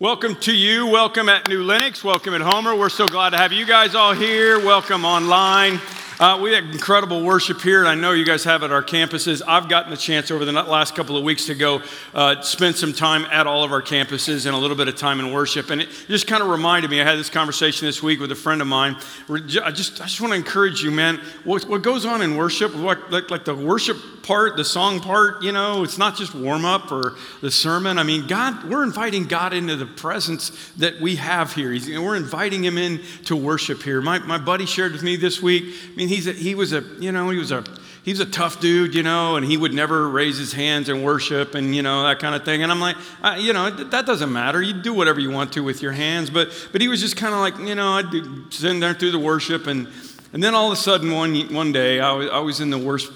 Welcome to you. Welcome at New Lenox. Welcome at Homer. We're so glad to have you guys all here. Welcome online. Uh, we had incredible worship here, and I know you guys have at our campuses. I've gotten the chance over the last couple of weeks to go uh, spend some time at all of our campuses and a little bit of time in worship. And it just kind of reminded me. I had this conversation this week with a friend of mine. I just, I just want to encourage you, man. What, what goes on in worship, what, like, like the worship part, the song part, you know, it's not just warm up or the sermon. I mean, God, we're inviting God into the presence that we have here. He's, we're inviting Him in to worship here. My, my buddy shared with me this week. I mean, he's a, he was a, you know, he was a, he's a tough dude, you know, and he would never raise his hands in worship and, you know, that kind of thing. And I'm like, you know, that doesn't matter. You do whatever you want to with your hands. But, but he was just kind of like, you know, I'd sitting there through the worship. And, and then all of a sudden, one, one day, I was, I was in the worst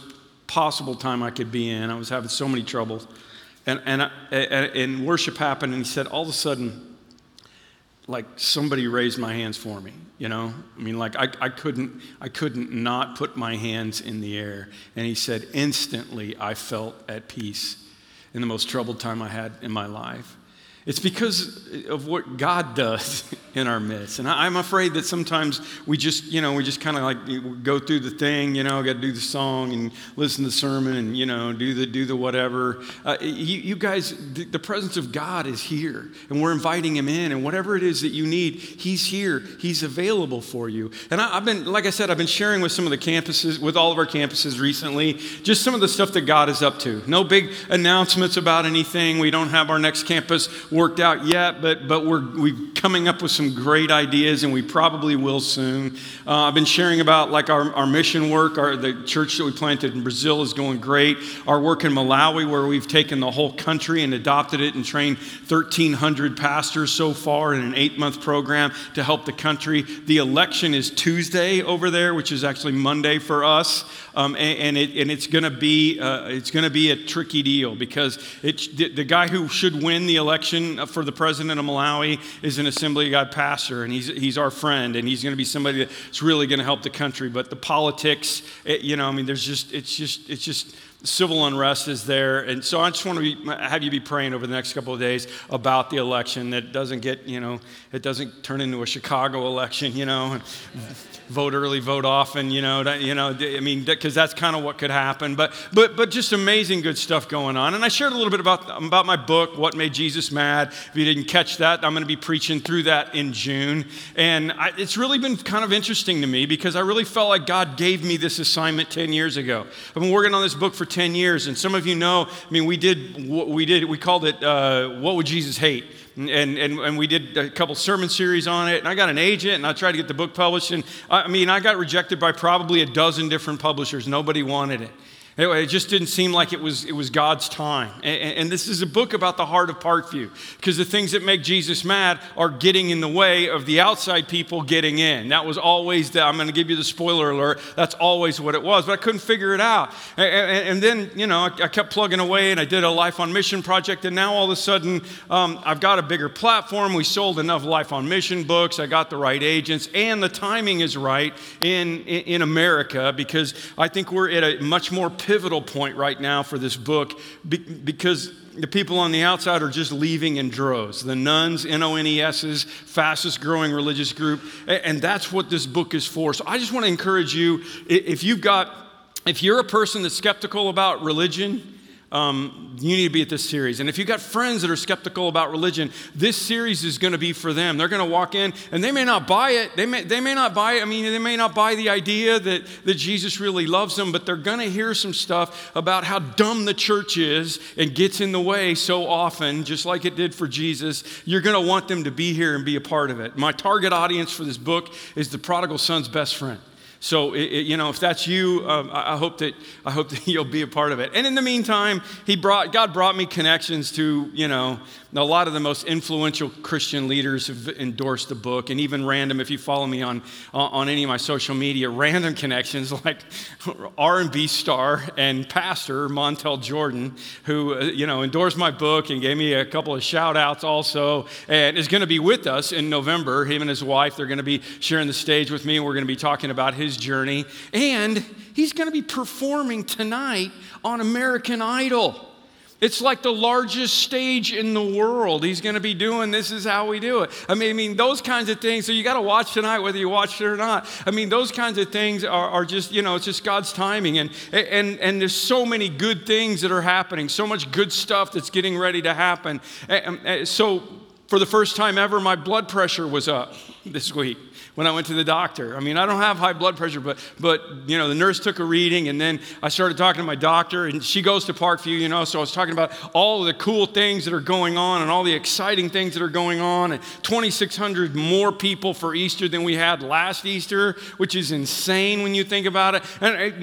possible time I could be in. I was having so many troubles. And, and, uh, and, and worship happened, and he said, all of a sudden, like somebody raised my hands for me you know i mean like I, I couldn't i couldn't not put my hands in the air and he said instantly i felt at peace in the most troubled time i had in my life it's because of what God does in our midst. And I'm afraid that sometimes we just, you know, we just kind of like go through the thing, you know, got to do the song and listen to the sermon and, you know, do the, do the whatever. Uh, you, you, guys, the, the, presence of God is here and we're inviting him in. And whatever it is that you need, he's here. He's available for you. And I, I've been, like I said, I've been sharing with some of the campuses, with all of our campuses recently, just some of the stuff that God is up to. No big announcements about anything. We don't have our next campus worked out yet, but, but we're, we're coming up with some great ideas, and we probably will soon. Uh, I've been sharing about like our, our mission work. Our, the church that we planted in Brazil is going great. Our work in Malawi, where we've taken the whole country and adopted it and trained 1,300 pastors so far in an eight month program to help the country. The election is Tuesday over there, which is actually Monday for us. Um, and, and, it, and, it's going to be uh, it's going to be a tricky deal because it, the, the, guy who should win the election Uh, for the president of Malawi is an Assembly of God pastor, and he's he's our friend, and he's going to be somebody that's really going to help the country. But the politics, it, you know, I mean, there's just it's just it's just civil unrest is there. And so I just want to be, have you be praying over the next couple of days about the election that doesn't get, you know, it doesn't turn into a Chicago election, you know vote early, vote often, you know, you know, I mean, because that's kind of what could happen. But, but, but just amazing good stuff going on. And I shared a little bit about, about my book, What Made Jesus Mad. If you didn't catch that, I'm going to be preaching through that in June. And I, it's really been kind of interesting to me because I really felt like God gave me this assignment 10 years ago. I've been working on this book for 10 years. And some of you know, I mean, we did, we did, we called it, uh, What Would Jesus Hate? and, and, and we did a couple sermon series on it. And I got an agent and I tried to get the book published. And I mean, I got rejected by probably a dozen different publishers. Nobody wanted it. Anyway, it just didn't seem like it was, it was God's time. And, and this is a book about the heart of Parkview because the things that make Jesus mad are getting in the way of the outside people getting in. That was always the, I'm going to give you the spoiler alert, that's always what it was, but I couldn't figure it out. And, and, and then, you know, I, I, kept plugging away and I did a Life on Mission project, and now all of a sudden um, I've got a bigger platform. We sold enough Life on Mission books, I got the right agents, and the timing is right in, in, in America because I think we're at a much more pivotal point right now for this book because the people on the outside are just leaving in droves. The nones, N O N E S's, fastest growing religious group. And that's what this book is for. So I just want to encourage you if you've got, if you're a person that's skeptical about religion, um, you need to be at this series. And if you've got friends that are skeptical about religion, this series is going to be for them. They're going to walk in and they may not buy it. They may, they may not buy it. I mean, they may not buy the idea that, that Jesus really loves them, but they're going to hear some stuff about how dumb the church is and gets in the way so often, just like it did for Jesus. You're going to want them to be here and be a part of it. My target audience for this book is the prodigal son's best friend. So, it, it, you know, if that's you, um, I, I, hope that, I hope that you'll be a part of it. And in the meantime, he brought, God brought me connections to, you know, a lot of the most influential Christian leaders have endorsed the book, and even random, if you follow me on, on any of my social media, random connections like R&B star and pastor Montell Jordan, who, uh, you know, endorsed my book and gave me a couple of shout outs also, and is going to be with us in November. Him and his wife, they're going to be sharing the stage with me, and we're going to be talking about his journey. And he's going to be performing tonight on American Idol. It's like the largest stage in the world. He's going to be doing this is how we do it. I mean, I mean those kinds of things. So you got to watch tonight whether you watch it or not. I mean, those kinds of things are, are just, you know, it's just God's timing. And, and, and there's so many good things that are happening, so much good stuff that's getting ready to happen. Um, so for the first time ever, my blood pressure was up this week when I went to the doctor. I mean, I don't have high blood pressure, but, but you know, the nurse took a reading, and then I started talking to my doctor, and she goes to Parkview, you know, so I was talking about all the cool things that are going on and all the exciting things that are going on, and 2,600 more people for Easter than we had last Easter, which is insane when you think about it. And,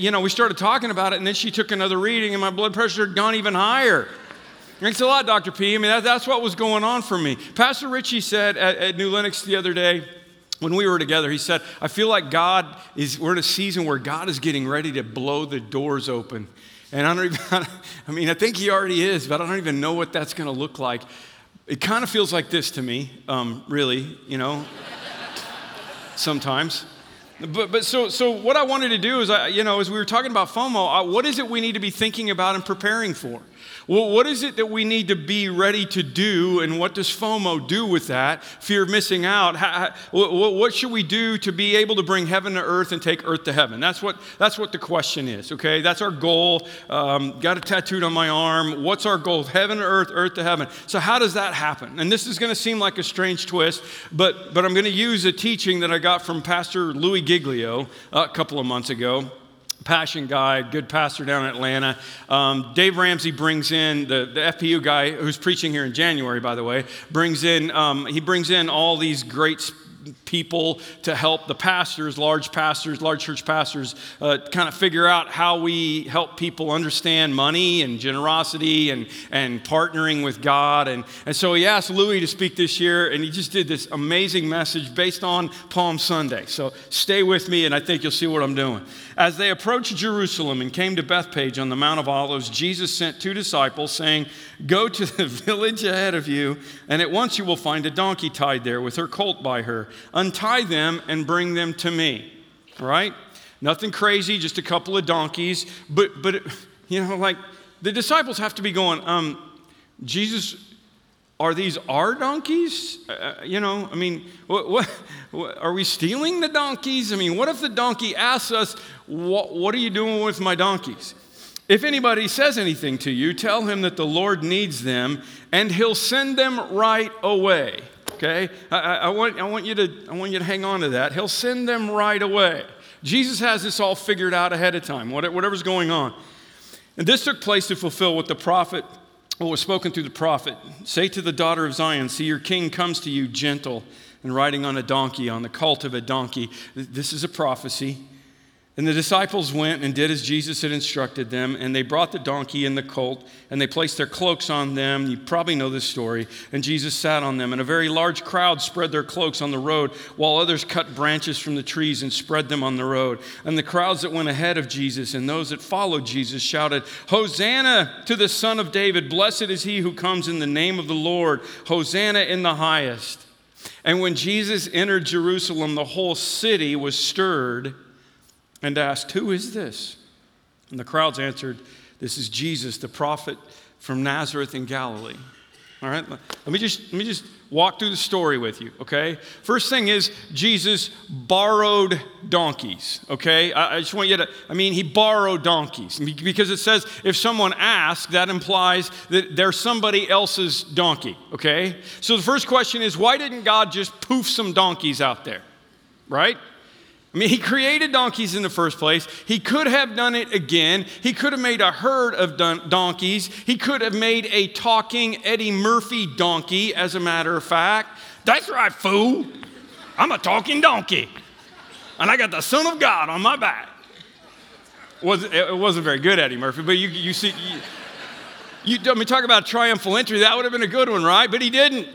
you know, we started talking about it, and then she took another reading, and my blood pressure had gone even higher. Thanks a lot, Dr. P. I mean, that, that's what was going on for me. Pastor Richie said at, at New Lenox the other day, when we were together, he said, I feel like God is, we're in a season where God is getting ready to blow the doors open. And I don't even, I mean, I think he already is, but I don't even know what that's going to look like. It kind of feels like this to me, um, really, you know, sometimes. But, but so, so what I wanted to do is, I, you know, as we were talking about FOMO, uh, what is it we need to be thinking about and preparing for? Well, what is it that we need to be ready to do, and what does FOMO do with that? Fear of missing out. How, what should we do to be able to bring heaven to earth and take earth to heaven? That's what, that's what the question is, okay? That's our goal. Um, got it tattooed on my arm. What's our goal? Heaven to earth, earth to heaven. So, how does that happen? And this is going to seem like a strange twist, but, but I'm going to use a teaching that I got from Pastor Louis Giglio a couple of months ago passion guy, good pastor down in Atlanta. Um, Dave Ramsey brings in the, the FPU guy who's preaching here in January, by the way, brings in, um, he brings in all these great people to help the pastors, large pastors, large church pastors, uh, kind of figure out how we help people understand money and generosity and, and partnering with God. And, and so he asked Louis to speak this year, and he just did this amazing message based on Palm Sunday. So stay with me, and I think you'll see what I'm doing. As they approached Jerusalem and came to Bethphage on the Mount of Olives, Jesus sent two disciples, saying, Go to the village ahead of you, and at once you will find a donkey tied there with her colt by her. Untie them and bring them to me. Right? Nothing crazy, just a couple of donkeys. But, but you know, like the disciples have to be going, um, Jesus, are these our donkeys? Uh, uh, you know, I mean, what, what, what, are we stealing the donkeys? I mean, what if the donkey asks us, what, what are you doing with my donkeys? If anybody says anything to you, tell him that the Lord needs them and he'll send them right away. Okay? I, I, want, I, want you to, I want you to hang on to that. He'll send them right away. Jesus has this all figured out ahead of time, whatever's going on. And this took place to fulfill what the prophet what was spoken through the prophet Say to the daughter of Zion, See, your king comes to you gentle and riding on a donkey, on the cult of a donkey. This is a prophecy. And the disciples went and did as Jesus had instructed them, and they brought the donkey and the colt, and they placed their cloaks on them. You probably know this story. And Jesus sat on them, and a very large crowd spread their cloaks on the road, while others cut branches from the trees and spread them on the road. And the crowds that went ahead of Jesus and those that followed Jesus shouted, Hosanna to the Son of David! Blessed is he who comes in the name of the Lord! Hosanna in the highest! And when Jesus entered Jerusalem, the whole city was stirred and asked, Who is this? And the crowds answered, This is Jesus, the prophet from Nazareth in Galilee. All right, let me just, let me just walk through the story with you, okay? First thing is, Jesus borrowed donkeys, okay? I, I just want you to, I mean, he borrowed donkeys because it says if someone asks, that implies that they're somebody else's donkey, okay? So the first question is, why didn't God just poof some donkeys out there, right? I mean, he created donkeys in the first place. He could have done it again. He could have made a herd of don- donkeys. He could have made a talking Eddie Murphy donkey, as a matter of fact. That's right, fool. I'm a talking donkey. And I got the Son of God on my back. Was, it wasn't very good, Eddie Murphy, but you, you see, you, you, I mean, talk about triumphal entry. That would have been a good one, right? But he didn't.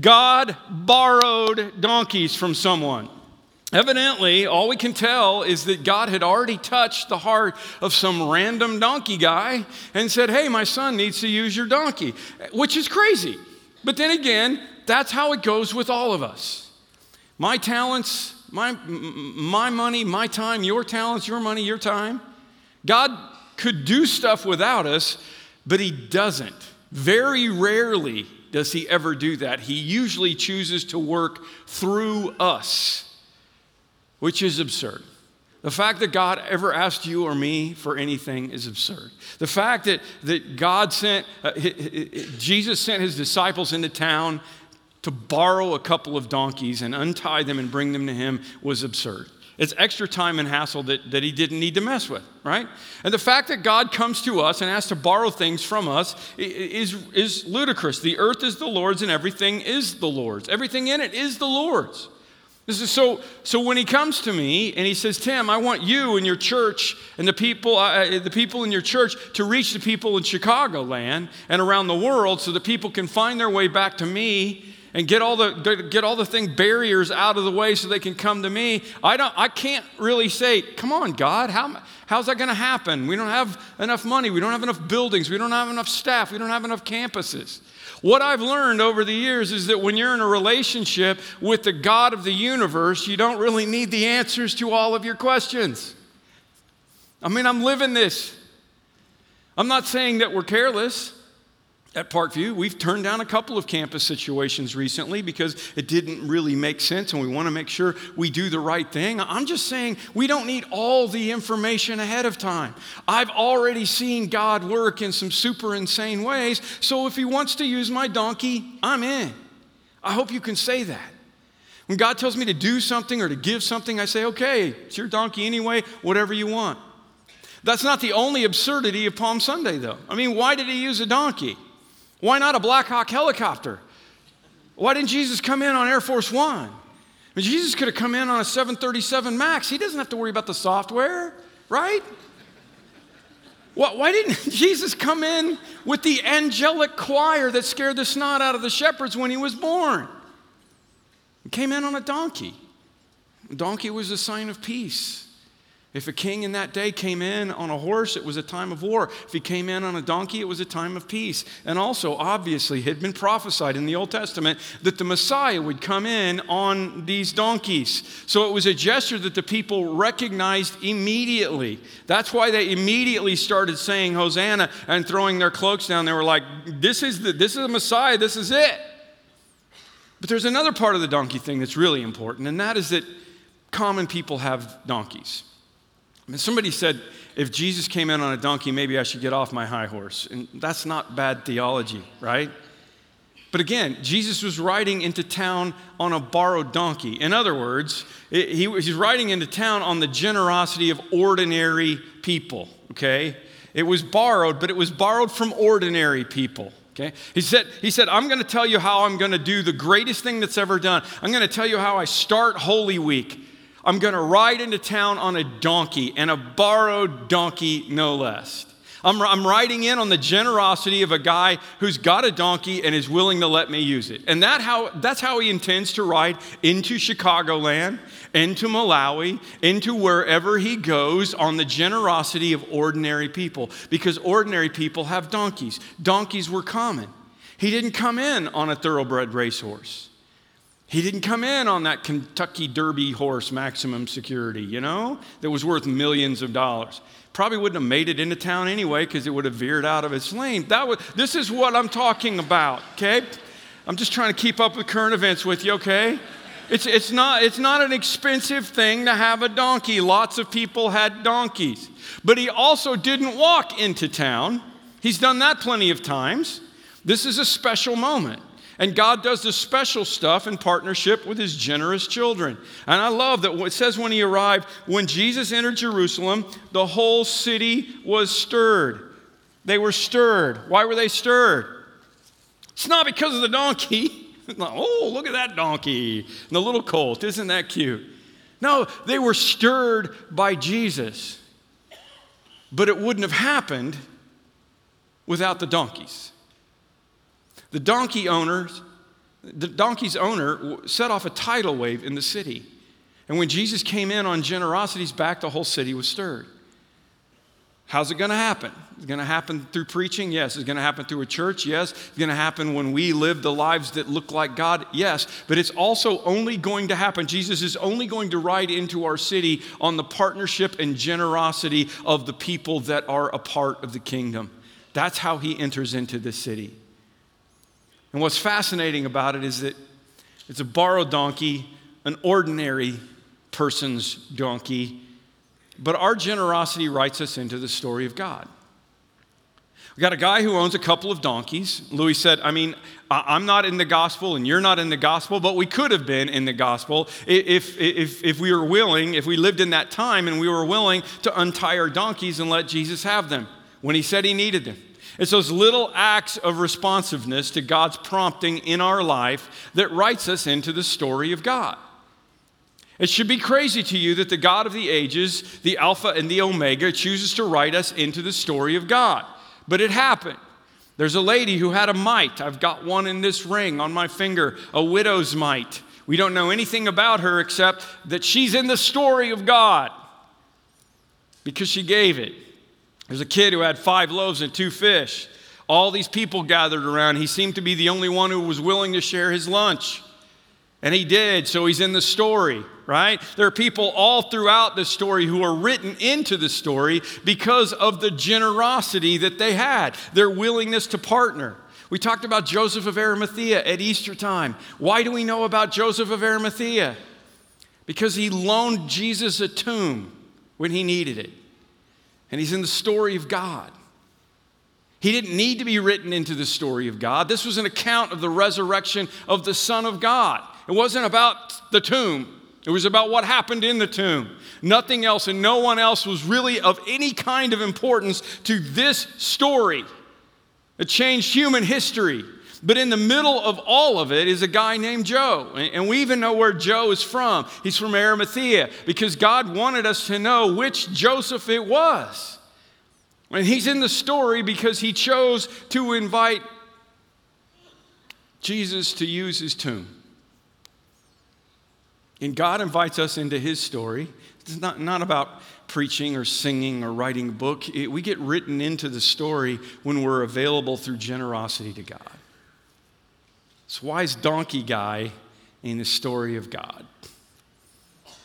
God borrowed donkeys from someone. Evidently, all we can tell is that God had already touched the heart of some random donkey guy and said, Hey, my son needs to use your donkey, which is crazy. But then again, that's how it goes with all of us. My talents, my, my money, my time, your talents, your money, your time. God could do stuff without us, But he doesn't. Very rarely does he ever do that. He usually chooses to work through us, which is absurd. The fact that God ever asked you or me for anything is absurd. The fact that, that God sent, uh, Jesus sent his disciples into town to borrow a couple of donkeys and untie them and bring them to him was absurd. It's extra time and hassle that, that he didn't need to mess with, right? And the fact that God comes to us and has to borrow things from us is, is ludicrous. The earth is the Lord's and everything is the Lord's. Everything in it is the Lord's. This is so, so when he comes to me and he says, Tim, I want you and your church and the people, uh, the people in your church to reach the people in Chicagoland and around the world so that people can find their way back to me and get all the get all the thing barriers out of the way so they can come to me. I don't i can't really say come on god how, how's that going to happen? We don't have enough money. We don't have enough buildings. We don't have enough staff. We don't have enough campuses what i've learned over the years is that when you're in a relationship with the god of the universe you don't really need the answers to all of your questions. I mean i'm living this. I'm not saying that we're careless at Parkview, we've turned down a couple of campus situations recently because it didn't really make sense and we want to make sure we do the right thing. I'm just saying we don't need all the information ahead of time. I've already seen God work in some super insane ways, so if He wants to use my donkey, I'm in. I hope you can say that. When God tells me to do something or to give something, I say, okay, it's your donkey anyway, whatever you want. That's not the only absurdity of Palm Sunday, though. I mean, why did He use a donkey? Why not a Black Hawk helicopter? Why didn't Jesus come in on Air Force One? I mean, Jesus could have come in on a 737 MAX. He doesn't have to worry about the software, right? Why didn't Jesus come in with the angelic choir that scared the snot out of the shepherds when he was born? He came in on a donkey. A donkey was a sign of peace. If a king in that day came in on a horse, it was a time of war. If he came in on a donkey, it was a time of peace. And also, obviously, had been prophesied in the Old Testament that the Messiah would come in on these donkeys. So it was a gesture that the people recognized immediately. That's why they immediately started saying Hosanna and throwing their cloaks down. They were like, This is the, this is the Messiah, this is it. But there's another part of the donkey thing that's really important, and that is that common people have donkeys. Somebody said, if Jesus came in on a donkey, maybe I should get off my high horse. And that's not bad theology, right? But again, Jesus was riding into town on a borrowed donkey. In other words, he was riding into town on the generosity of ordinary people, okay? It was borrowed, but it was borrowed from ordinary people. Okay? He said, he said, I'm going to tell you how I'm going to do the greatest thing that's ever done. I'm going to tell you how I start Holy Week. I'm going to ride into town on a donkey, and a borrowed donkey, no less. I'm, I'm riding in on the generosity of a guy who's got a donkey and is willing to let me use it. And that how, that's how he intends to ride into Chicagoland, into Malawi, into wherever he goes on the generosity of ordinary people. Because ordinary people have donkeys. Donkeys were common. He didn't come in on a thoroughbred racehorse. He didn't come in on that Kentucky Derby horse, maximum security, you know, that was worth millions of dollars. Probably wouldn't have made it into town anyway because it would have veered out of its lane. That was, this is what I'm talking about, okay? I'm just trying to keep up with current events with you, okay? It's, it's, not, it's not an expensive thing to have a donkey. Lots of people had donkeys. But he also didn't walk into town. He's done that plenty of times. This is a special moment. And God does this special stuff in partnership with his generous children. And I love that it says when he arrived, when Jesus entered Jerusalem, the whole city was stirred. They were stirred. Why were they stirred? It's not because of the donkey. oh, look at that donkey and the little colt. Isn't that cute? No, they were stirred by Jesus. But it wouldn't have happened without the donkeys. The donkey owners, the donkey's owner set off a tidal wave in the city. And when Jesus came in on generosity's back, the whole city was stirred. How's it going to happen? It's going to happen through preaching? Yes. It's going to happen through a church? Yes. It's going to happen when we live the lives that look like God? Yes. But it's also only going to happen. Jesus is only going to ride into our city on the partnership and generosity of the people that are a part of the kingdom. That's how he enters into the city. And what's fascinating about it is that it's a borrowed donkey, an ordinary person's donkey, but our generosity writes us into the story of God. We got a guy who owns a couple of donkeys. Louis said, I mean, I'm not in the gospel and you're not in the gospel, but we could have been in the gospel if, if, if we were willing, if we lived in that time and we were willing to untie our donkeys and let Jesus have them when he said he needed them. It's those little acts of responsiveness to God's prompting in our life that writes us into the story of God. It should be crazy to you that the God of the ages, the Alpha and the Omega, chooses to write us into the story of God but it happened. There's a lady who had a mite. I've got one in this ring on my finger, a widow's mite. We don't know anything about her except that she's in the story of God because she gave it. There's a kid who had five loaves and two fish. All these people gathered around. He seemed to be the only one who was willing to share his lunch. And he did, so he's in the story, right? There are people all throughout the story who are written into the story because of the generosity that they had, their willingness to partner. We talked about Joseph of Arimathea at Easter time. Why do we know about Joseph of Arimathea? Because he loaned Jesus a tomb when he needed it. And he's in the story of God. He didn't need to be written into the story of God. This was an account of the resurrection of the Son of God. It wasn't about the tomb, it was about what happened in the tomb. Nothing else and no one else was really of any kind of importance to this story. It changed human history. But in the middle of all of it is a guy named Joe. And we even know where Joe is from. He's from Arimathea because God wanted us to know which Joseph it was. And he's in the story because he chose to invite Jesus to use his tomb. And God invites us into His story. It's not, not about preaching or singing or writing a book. It, we get written into the story when we're available through generosity to God. So, why is Donkey Guy in the story of God?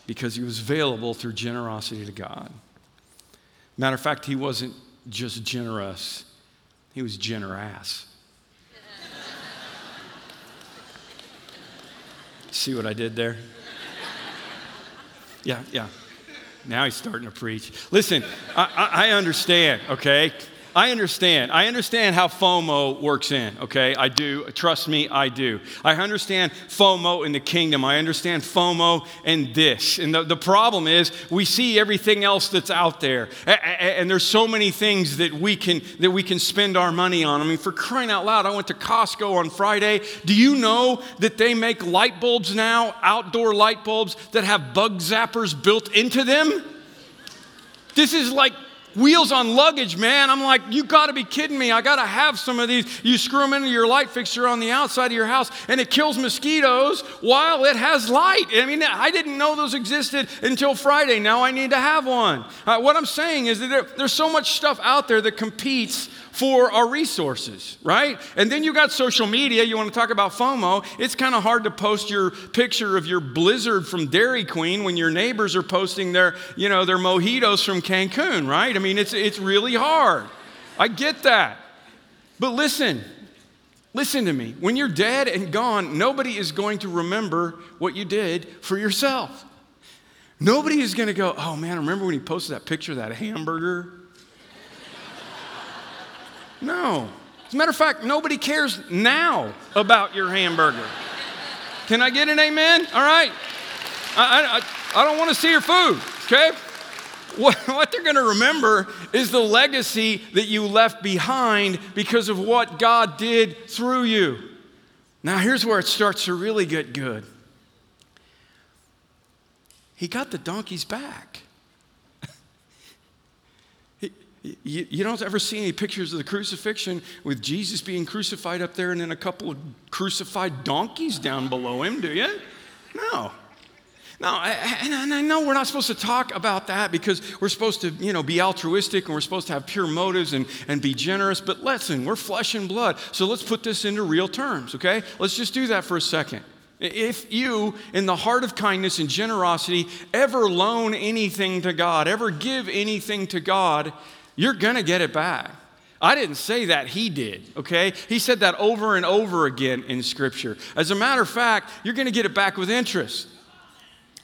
Because he was available through generosity to God. Matter of fact, he wasn't just generous, he was generous. See what I did there? Yeah, yeah. Now he's starting to preach. Listen, I, I, I understand, okay? I understand. I understand how FOMO works in, okay? I do. Trust me, I do. I understand FOMO in the kingdom. I understand FOMO in this. And the, the problem is we see everything else that's out there. And there's so many things that we can that we can spend our money on. I mean, for crying out loud, I went to Costco on Friday. Do you know that they make light bulbs now, outdoor light bulbs that have bug zappers built into them? This is like wheels on luggage, man. I'm like, you got to be kidding me. I got to have some of these. You screw them into your light fixture on the outside of your house, and it kills mosquitoes while it has light. I mean, I didn't know those existed until Friday. Now I need to have one. Uh, what I'm saying is that there, there's so much stuff out there that competes for our resources, right? And then you got social media. You want to talk about FOMO. It's kind of hard to post your picture of your blizzard from Dairy Queen when your neighbors are posting their, you know, their mojitos from Cancun, right? Mean, it's, it's really hard. I get that. But listen, listen to me. When you're dead and gone, nobody is going to remember what you did for yourself. Nobody is going to go, oh man, remember when he posted that picture of that hamburger? No. As a matter of fact, nobody cares now about your hamburger. Can I get an amen? All right. I, I, I don't want to see your food, okay? What, what they're going to remember is the legacy that you left behind because of what God did through you. Now, here's where it starts to really get good. He got the donkeys back. You, you, don't ever see any pictures of the crucifixion with Jesus being crucified up there and then a couple of crucified donkeys down below him, do you? No. No, and I know we're not supposed to talk about that because we're supposed to, you know, be altruistic and we're supposed to have pure motives and, and be generous. But listen, we're flesh and blood. So let's put this into real terms, okay? Let's just do that for a second. If you, in the heart of kindness and generosity, ever loan anything to God, ever give anything to God, you're going to get it back. I didn't say that, he did, okay? He said that over and over again in Scripture. As a matter of fact, you're going to get it back with interest.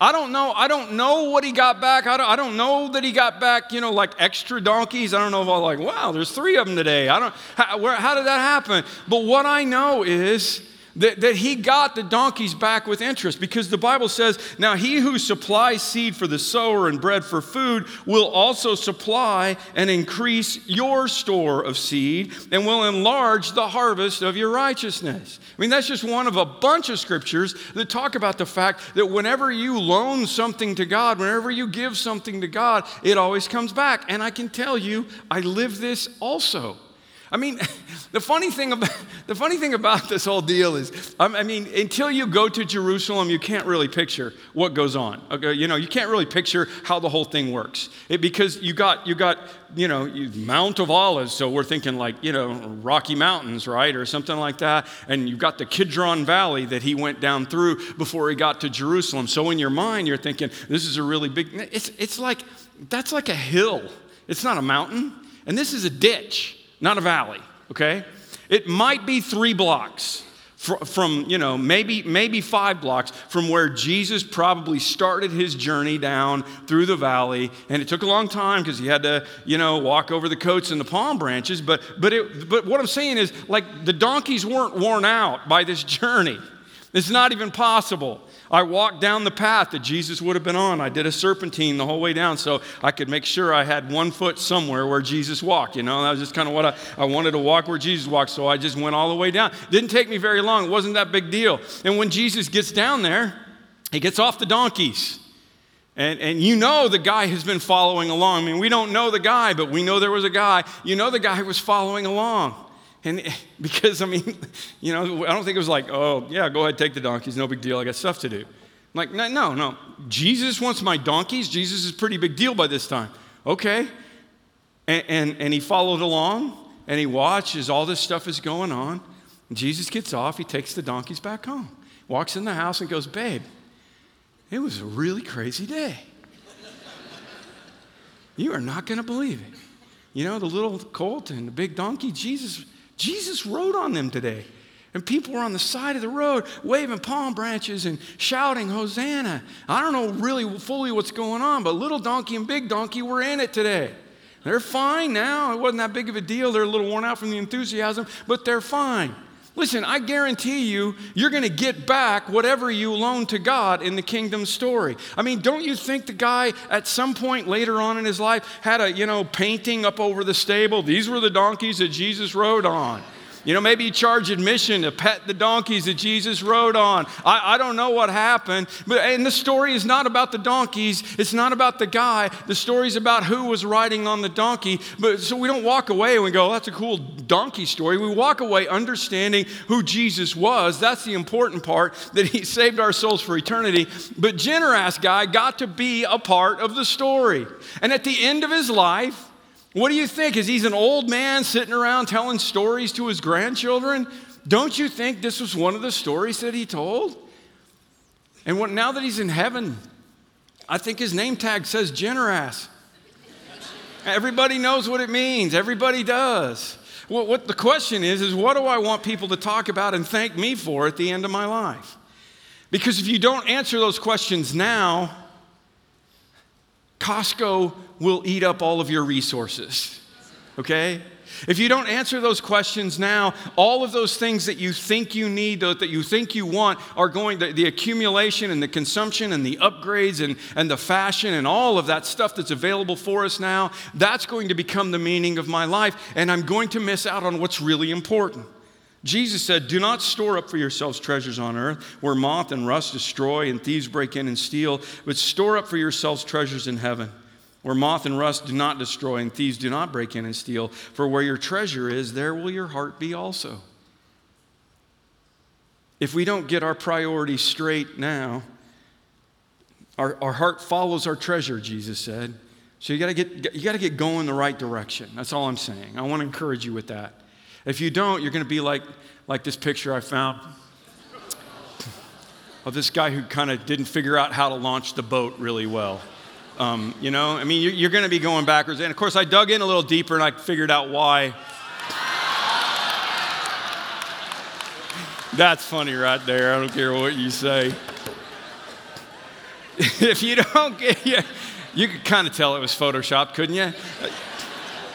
I don't know. I don't know what he got back. I don't, I don't know that he got back, you know, like extra donkeys. I don't know if I'm like, wow, there's three of them today. I don't, how, where, how did that happen? But what I know is that, that he got the donkeys back with interest because the Bible says, Now he who supplies seed for the sower and bread for food will also supply and increase your store of seed and will enlarge the harvest of your righteousness. I mean, that's just one of a bunch of scriptures that talk about the fact that whenever you loan something to God, whenever you give something to God, it always comes back. And I can tell you, I live this also. I mean, the funny thing about the funny thing about this whole deal is, I mean, until you go to Jerusalem, you can't really picture what goes on. Okay, you know, you can't really picture how the whole thing works it, because you got you got you know Mount of Olives, so we're thinking like you know Rocky Mountains, right, or something like that, and you've got the Kidron Valley that he went down through before he got to Jerusalem. So in your mind, you're thinking this is a really big. It's it's like that's like a hill. It's not a mountain, and this is a ditch not a valley, okay? It might be three blocks from, you know, maybe, maybe five blocks from where Jesus probably started his journey down through the valley. And it took a long time because he had to, you know, walk over the coats and the palm branches. But, but, it, but what I'm saying is, like, the donkeys weren't worn out by this journey. It's not even possible. I walked down the path that Jesus would have been on. I did a serpentine the whole way down so I could make sure I had one foot somewhere where Jesus walked. You know, that was just kind of what I, I wanted to walk where Jesus walked. So I just went all the way down. Didn't take me very long. It wasn't that big deal. And when Jesus gets down there, he gets off the donkeys. And, and you know the guy has been following along. I mean, we don't know the guy, but we know there was a guy. You know the guy was following along. And because, I mean, you know, I don't think it was like, oh, yeah, go ahead, take the donkeys, no big deal, I got stuff to do. I'm like, no, no, no. Jesus wants my donkeys. Jesus is pretty big deal by this time. Okay. And, and, and he followed along and he watched as all this stuff is going on. Jesus gets off, he takes the donkeys back home, walks in the house and goes, babe, it was a really crazy day. you are not going to believe it. You know, the little colt and the big donkey, Jesus Jesus rode on them today. And people were on the side of the road waving palm branches and shouting, Hosanna. I don't know really fully what's going on, but little donkey and big donkey were in it today. They're fine now. It wasn't that big of a deal. They're a little worn out from the enthusiasm, but they're fine. Listen, I guarantee you, you're going to get back whatever you loan to God in the kingdom story. I mean, don't you think the guy at some point later on in his life had a, you know, painting up over the stable? These were the donkeys that Jesus rode on. You know, maybe he charged admission to pet the donkeys that Jesus rode on. I, I don't know what happened. But, and the story is not about the donkeys, it's not about the guy. The story is about who was riding on the donkey. But so we don't walk away and we go, oh, that's a cool donkey story. We walk away understanding who Jesus was. That's the important part, that he saved our souls for eternity. But Generous guy got to be a part of the story. And at the end of his life, what do you think? Is he's an old man sitting around telling stories to his grandchildren? Don't you think this was one of the stories that he told? And what, now that he's in heaven, I think his name tag says generous. Everybody knows what it means. Everybody does. What the question is, is what do I want people to talk about and thank me for at the end of my life? Because if you don't answer those questions now, Costco will eat up all of your resources. Okay? If you don't answer those questions now, all of those things that you think you need, that you think you want, are going, the, the accumulation and the consumption and the upgrades and, and the fashion and all of that stuff that's available for us now, that's going to become the meaning of my life, and I'm going to miss out on what's really important. Jesus said, Do not store up for yourselves treasures on earth where moth and rust destroy and thieves break in and steal, but store up for yourselves treasures in heaven where moth and rust do not destroy and thieves do not break in and steal. For where your treasure is, there will your heart be also. If we don't get our priorities straight now, our, our heart follows our treasure, Jesus said. So you gotta get you gotta get going the right direction. That's all I'm saying. I want to encourage you with that. If you don't, you're to be like, like this picture I found of this guy who kind of didn't figure out how to launch the boat really well. Um, you know, I mean, you're, you're going to be going backwards. And of course, I dug in a little deeper and I figured out why. That's funny right there. I don't care what you say. if you don't get, you, you could kind of tell it was Photoshop, couldn't you?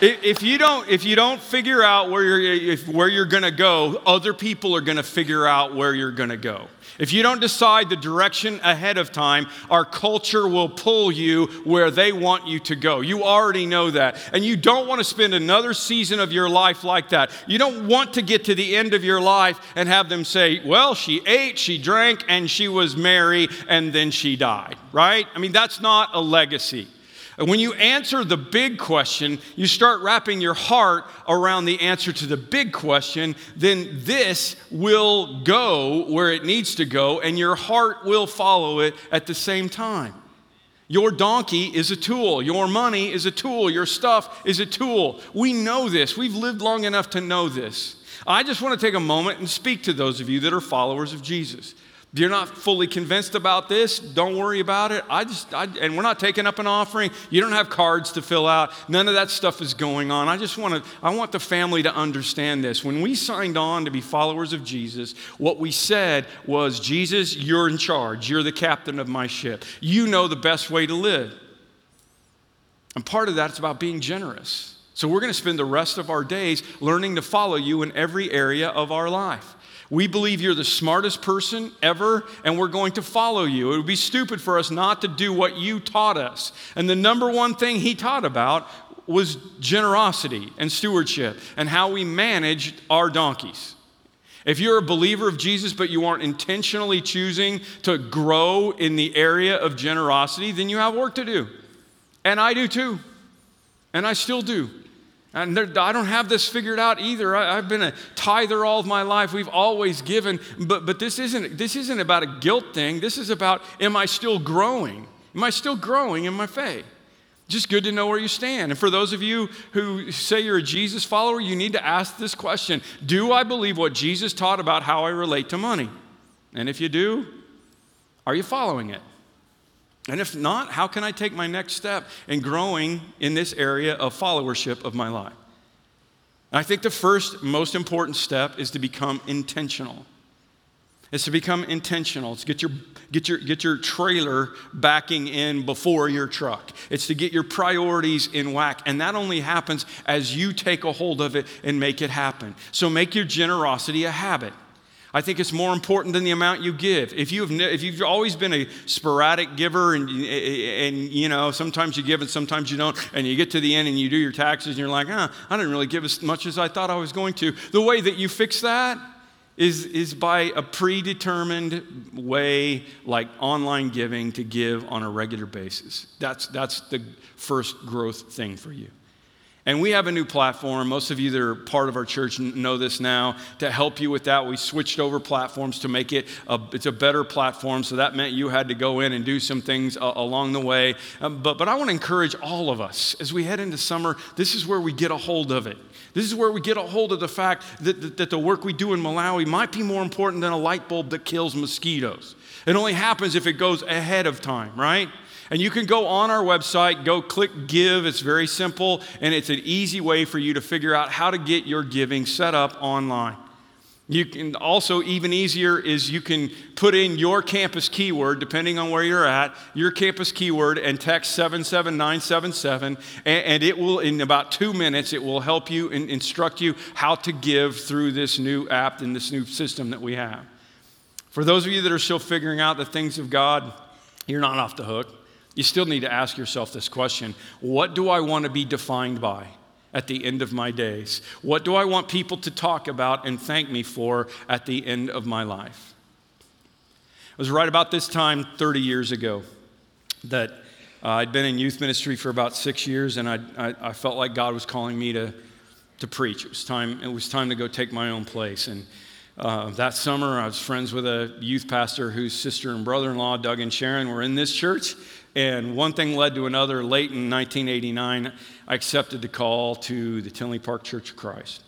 If you don't if you don't figure out where you're if, where you're going to go other people are going to figure out where you're going to go. If you don't decide the direction ahead of time our culture will pull you where they want you to go. You already know that. And you don't want to spend another season of your life like that. You don't want to get to the end of your life and have them say well she ate she drank and she was merry and then she died. Right? I mean that's not a legacy and when you answer the big question, you start wrapping your heart around the answer to the big question, then this will go where it needs to go, and your heart will follow it at the same time. Your donkey is a tool. Your money is a tool. Your stuff is a tool. We know this. We've lived long enough to know this. I just want to take a moment and speak to those of you that are followers of Jesus. If you're not fully convinced about this, don't worry about it. I just, I, and we're not taking up an offering. You don't have cards to fill out. None of that stuff is going on. I just want to, I want the family to understand this. When we signed on to be followers of Jesus, what we said was, Jesus, you're in charge. You're the captain of my ship. You know the best way to live. And part of that is about being generous. So we're going to spend the rest of our days learning to follow you in every area of our life. We believe you're the smartest person ever, and we're going to follow you. It would be stupid for us not to do what you taught us. And the number one thing he taught about was generosity and stewardship and how we manage our donkeys. If you're a believer of Jesus, but you aren't intentionally choosing to grow in the area of generosity, then you have work to do. And I do too. And I still do. And I don't have this figured out either. I, have been a tither all of my life. We've always given, but, but this, isn't, this isn't about a guilt thing. This is about, am I still growing? Am I still growing in my faith? Just good to know where you stand. And for those of you who say you're a Jesus follower, you need to ask this question Do I believe what Jesus taught about how I relate to money? And if you do, are you following it? And if not, how can I take my next step in growing in this area of followership of my life? I think the first most important step is to become intentional. It's to become intentional. It's get your, get your, get your trailer backing in before your truck. It's to get your priorities in whack. And that only happens as you take a hold of it and make it happen. So make your generosity a habit. I think it's more important than the amount you give. If you've, if you've always been a sporadic giver and, and, you know, sometimes you give and sometimes you don't, and you get to the end and you do your taxes and you're like, huh, I didn't really give as much as I thought I was going to. The way that you fix that is, is by a predetermined way, like online giving, to give on a regular basis. That's, that's the first growth thing for you. And we have a new platform. Most of you that are part of our church know this now. To help you with that, we switched over platforms to make it a, it's a better platform. So that meant you had to go in and do some things uh, along the way. Um, but, but I want to encourage all of us as we head into summer, this is where we get a hold of it. This is where we get a hold of the fact that, that, that the work we do in Malawi might be more important than a light bulb that kills mosquitoes. It only happens if it goes ahead of time, right? And you can go on our website, go click give. It's very simple, and it's an easy way for you to figure out how to get your giving set up online. You can also, even easier, is you can put in your campus keyword, depending on where you're at, your campus keyword, and text 77977, and, it will, in about two minutes, it will help you and instruct you how to give through this new app and this new system that we have. For those of you that are still figuring out the things of God, you're not off the hook. You still need to ask yourself this question What do I want to be defined by at the end of my days? What do I want people to talk about and thank me for at the end of my life? It was right about this time 30 years ago that uh, I'd been in youth ministry for about six years, and I, I, I, felt like God was calling me to, to preach. It was, time, it was time to go take my own place. And uh, that summer, I was friends with a youth pastor whose sister and brother in law, Doug and Sharon, were in this church. And one thing led to another. Late in 1989, I accepted the call to the Tinley Park Church of Christ.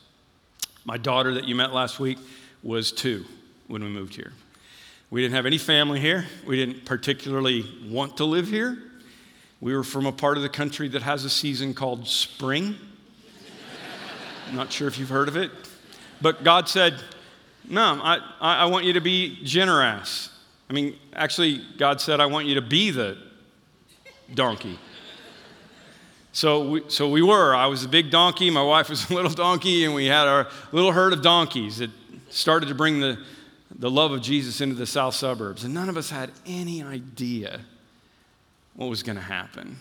My daughter, that you met last week, was two when we moved here. We didn't have any family here. We didn't particularly want to live here. We were from a part of the country that has a season called spring. I'm not sure if you've heard of it. But God said, No, I, I want you to be generous. I mean, actually, God said, I want you to be the donkey. So we, so we were. I was a big donkey, my wife was a little donkey, and we had our little herd of donkeys that started to bring the, the love of Jesus into the south suburbs. And none of us had any idea what was going to happen.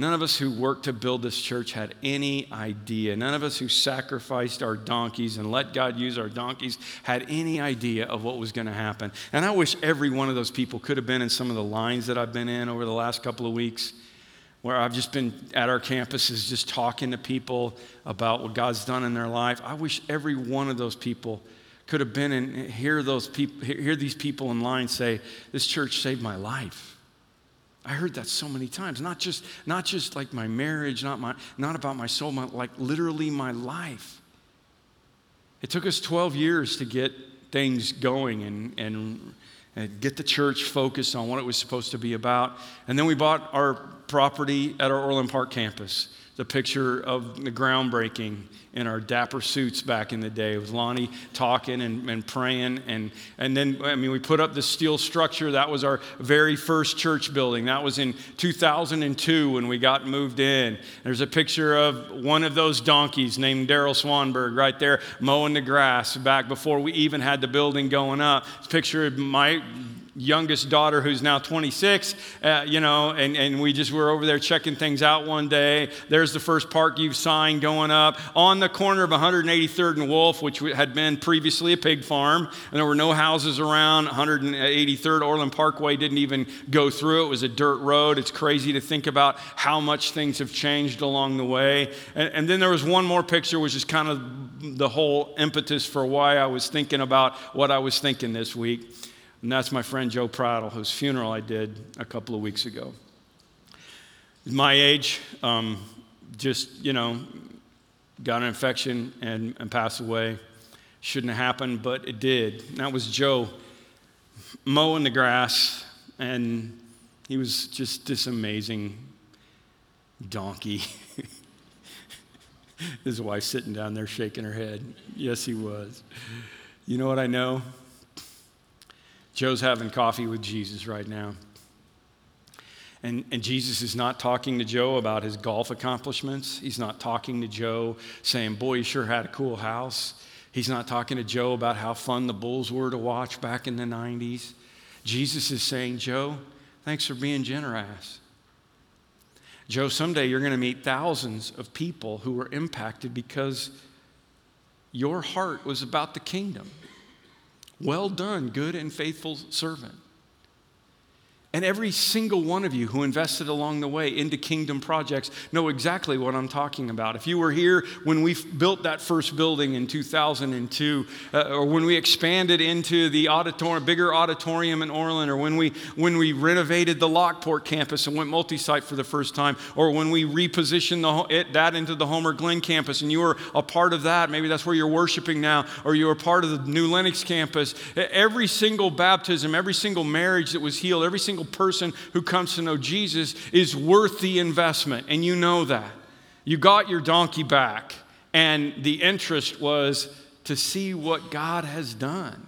None of us who worked to build this church had any idea. None of us who sacrificed our donkeys and let God use our donkeys had any idea of what was going to happen. And I wish every one of those people could have been in some of the lines that I've been in over the last couple of weeks, where I've just been at our campuses just talking to people about what God's done in their life. I wish every one of those people could have been and hear those people hear these people in line say, This church saved my life. I heard that so many times. Not just, not just like my marriage, not, my, not about my soul, my, like literally my life. It took us 12 years to get things going and, and, and get the church focused on what it was supposed to be about. And then we bought our property at our Orland Park campus the picture of the groundbreaking in our dapper suits back in the day with Lonnie talking and, and praying. And, and then, I mean, we put up the steel structure. That was our very first church building. That was in 2002 when we got moved in. There's a picture of one of those donkeys named Daryl Swanberg right there mowing the grass back before we even had the building going up. It's a picture of my youngest daughter who's now 26 uh, you know and, and we just were over there checking things out one day. There's the first Parkview signed going up. On the corner of 183rd and wolf which had been previously a pig farm and there were no houses around 183rd orland parkway didn't even go through. It was a dirt road. It's crazy to think about how much things have changed along the way. And, and then there was one more picture which is kind of the whole impetus for why i was thinking about what i was thinking this week and that's my friend Joe Prattle, whose funeral I did a couple of weeks ago. My age, um, just, you know, got an infection and, and passed away. Shouldn't have happened, but it did. And that was Joe mowing the grass, and he was just this amazing donkey. His wife sitting down there shaking her head. Yes, he was. You know what I know? Joe's having coffee with Jesus right now. And, and Jesus is not talking to Joe about his golf accomplishments. He's not talking to Joe saying, Boy, you sure had a cool house. He's not talking to Joe about how fun the Bulls were to watch back in the 90s. Jesus is saying, Joe, thanks for being generous. Joe, someday you're going to meet thousands of people who were impacted because your heart was about the kingdom. Well done, good and faithful servant. And every single one of you who invested along the way into kingdom projects know exactly what I'm talking about. If you were here when we built that first building in 2002, uh, or when we expanded into the auditorium, bigger auditorium in Orland, or when we, when we renovated the Lockport campus and went multi site for the first time, or when we repositioned the, it, that into the Homer Glen campus and you were a part of that, maybe that's where you're worshiping now, or you were part of the New Lenox campus, every single baptism, every single marriage that was healed, every single single person who comes to know Jesus is worth the investment, and you know that. You got your donkey back, and the interest was to see what God has done.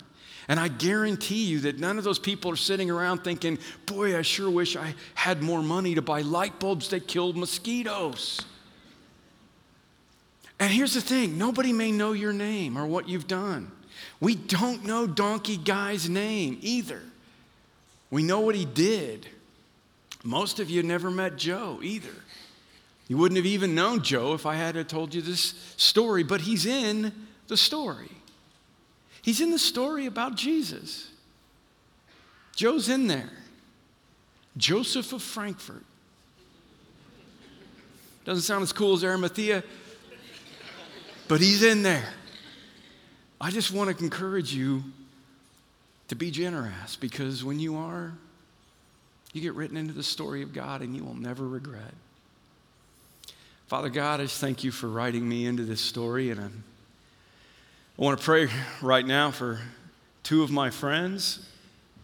And I guarantee you that none of those people are sitting around thinking, boy, I sure wish I had more money to buy light bulbs that killed mosquitoes. And here's the thing nobody may know your name or what you've done. We don't know Donkey Guy's name either. We know what he did. Most of you never met Joe either. You wouldn't have even known Joe if I had told you this story, but he's in the story. He's in the story about Jesus. Joe's in there. Joseph of Frankfurt. Doesn't sound as cool as Arimathea, but he's in there. I just want to encourage you to be generous because when you are, you get written into the story of God and you will never regret. Father God, I just thank you for writing me into this story. And I'm, I want to pray right now for two of my friends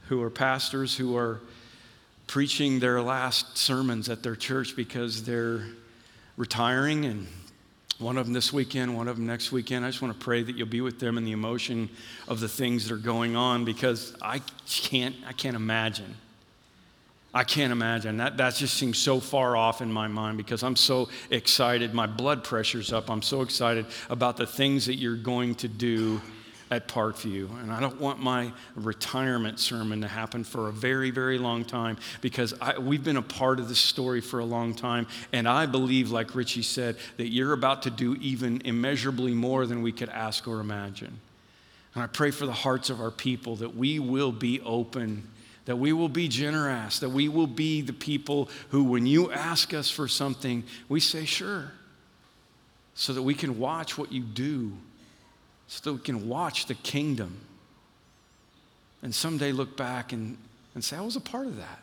who are pastors who are preaching their last sermons at their church because they're retiring and one of them this weekend, one of them next weekend. I just want to pray that you'll be with them in the emotion of the things that are going on because I can't, I can't imagine. I can't imagine. That, that just seems so far off in my mind because I'm so excited. My blood pressure's up. I'm so excited about the things that you're going to do at Parkview. And I don't want my retirement sermon to happen for a very, very long time because I, we've been a part of this story for a long time. And I believe, like Richie said, that you're about to do even immeasurably more than we could ask or imagine. And I pray for the hearts of our people that we will be open. That we will be generous, that we will be the people who, when you ask us for something, we say, sure, so that we can watch what you do so that we can watch the kingdom and someday look back and, and say, I was a part of that.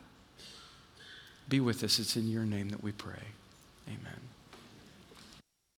Be with us. It's in your name that we pray. Amen.